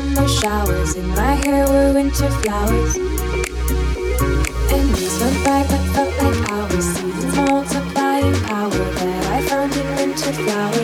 summer showers. In my hair were winter flowers. And weeks went by but felt like hours. Seasons multiply in power that I found in winter flowers.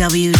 www.giuliaregain.com.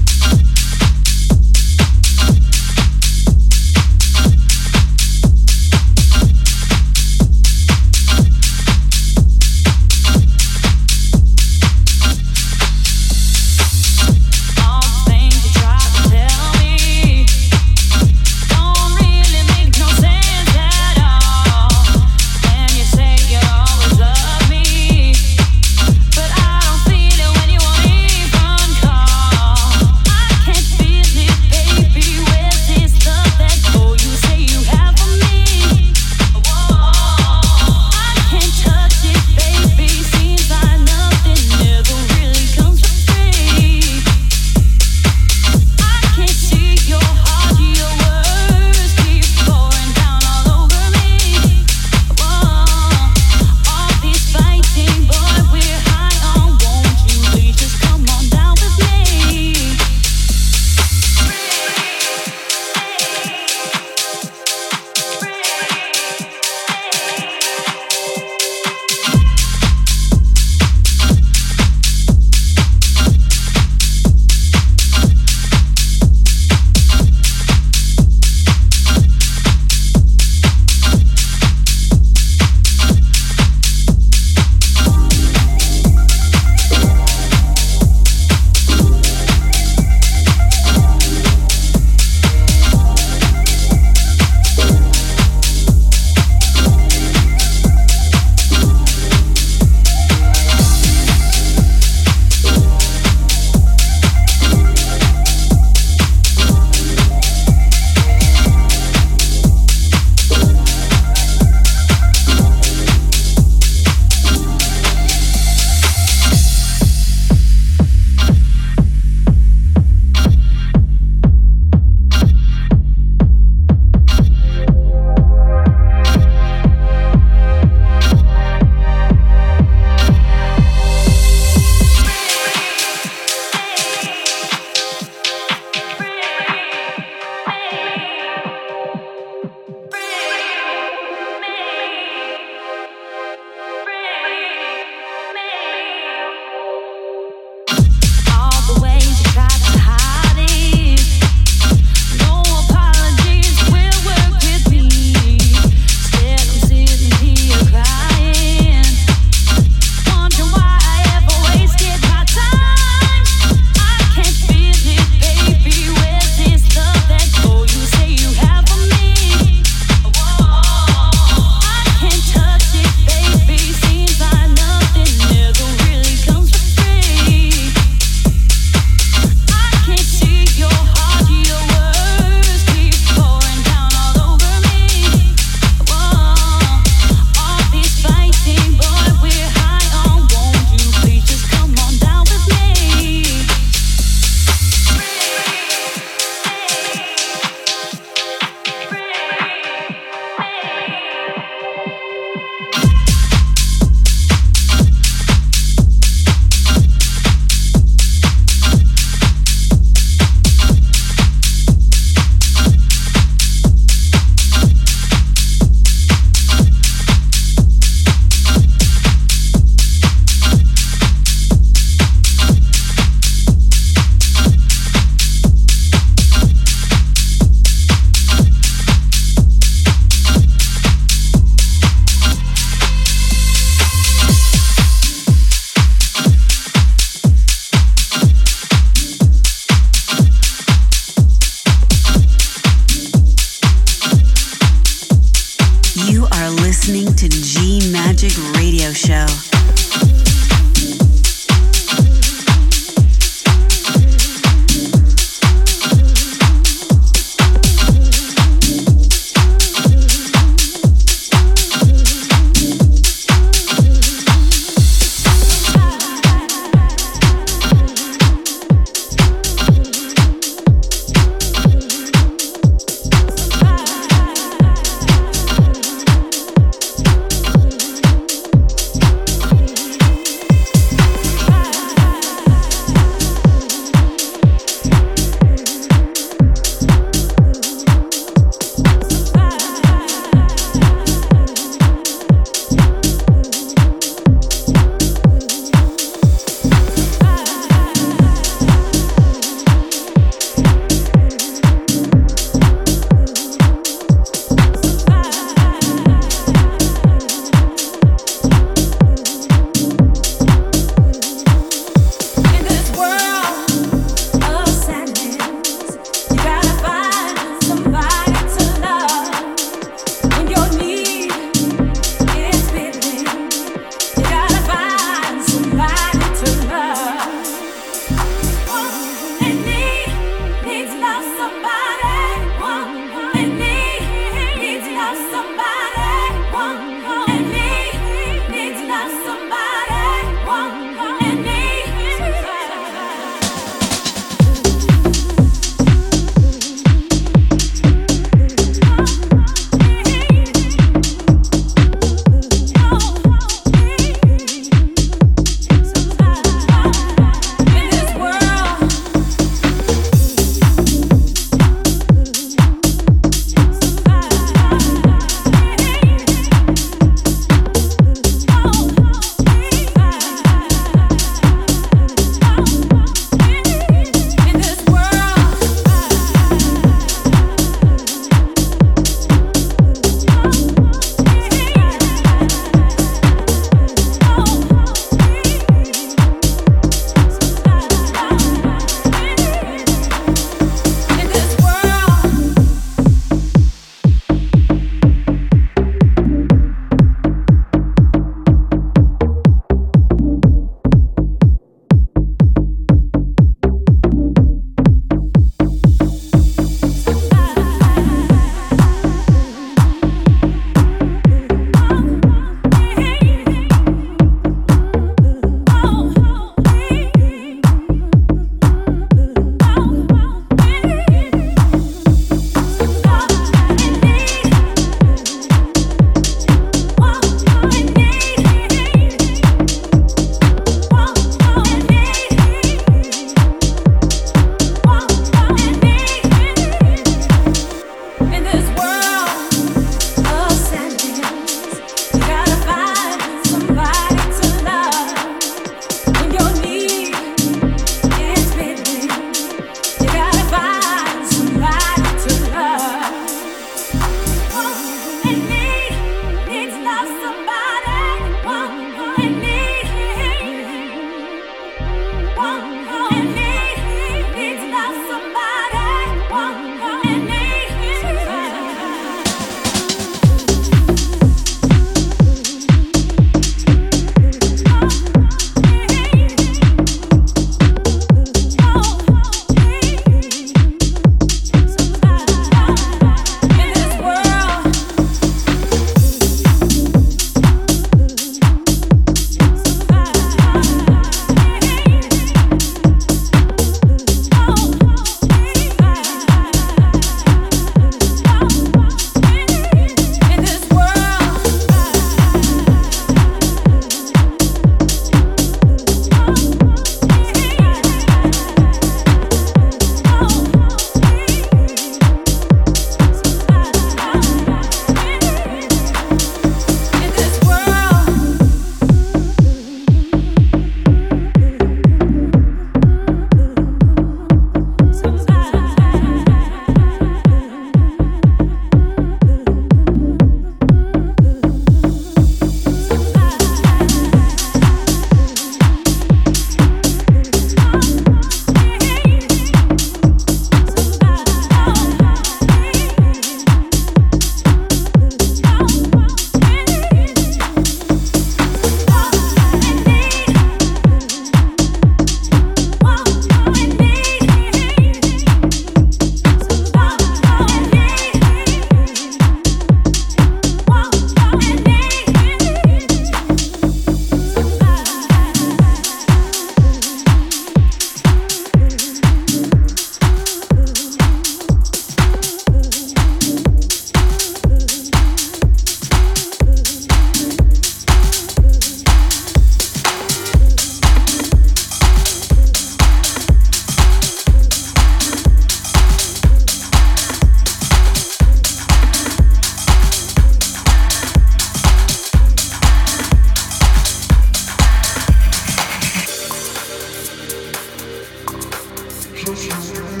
Just, you.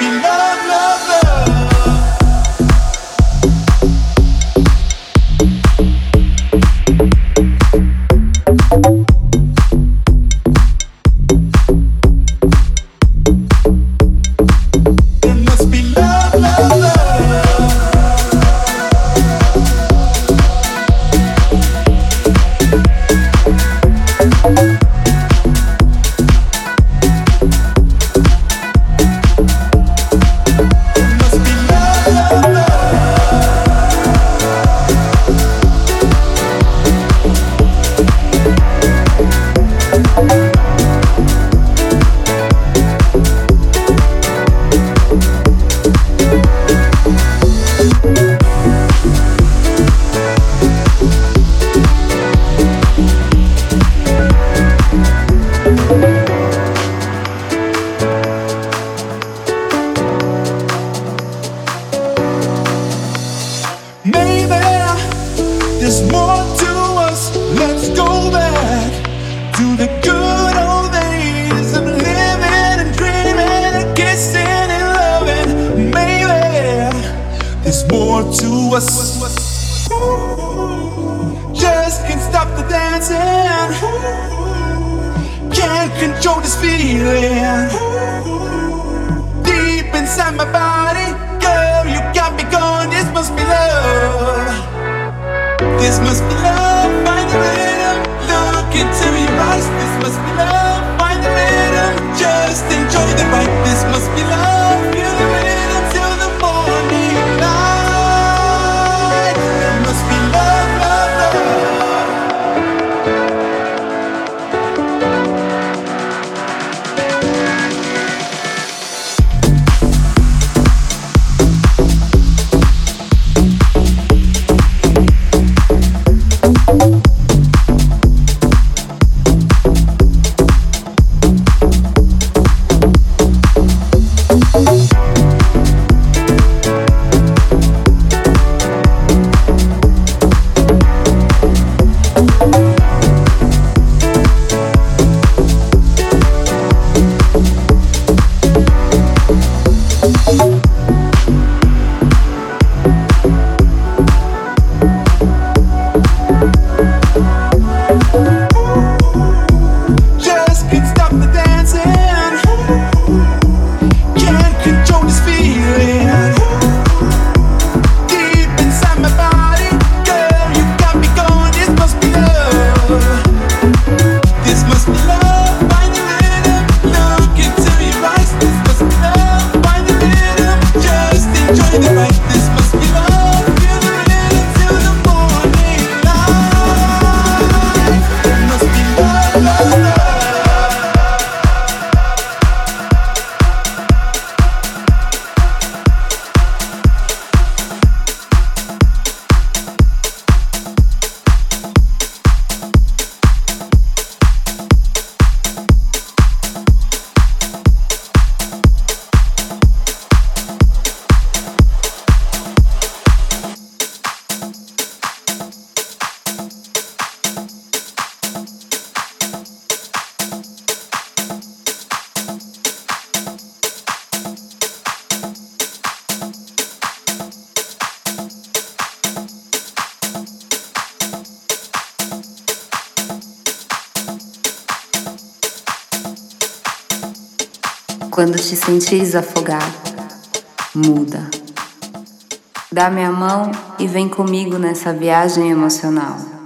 Bilbao. Christmas Quando te sentires afogar, muda. Dá minha mão e vem comigo nessa viagem emocional.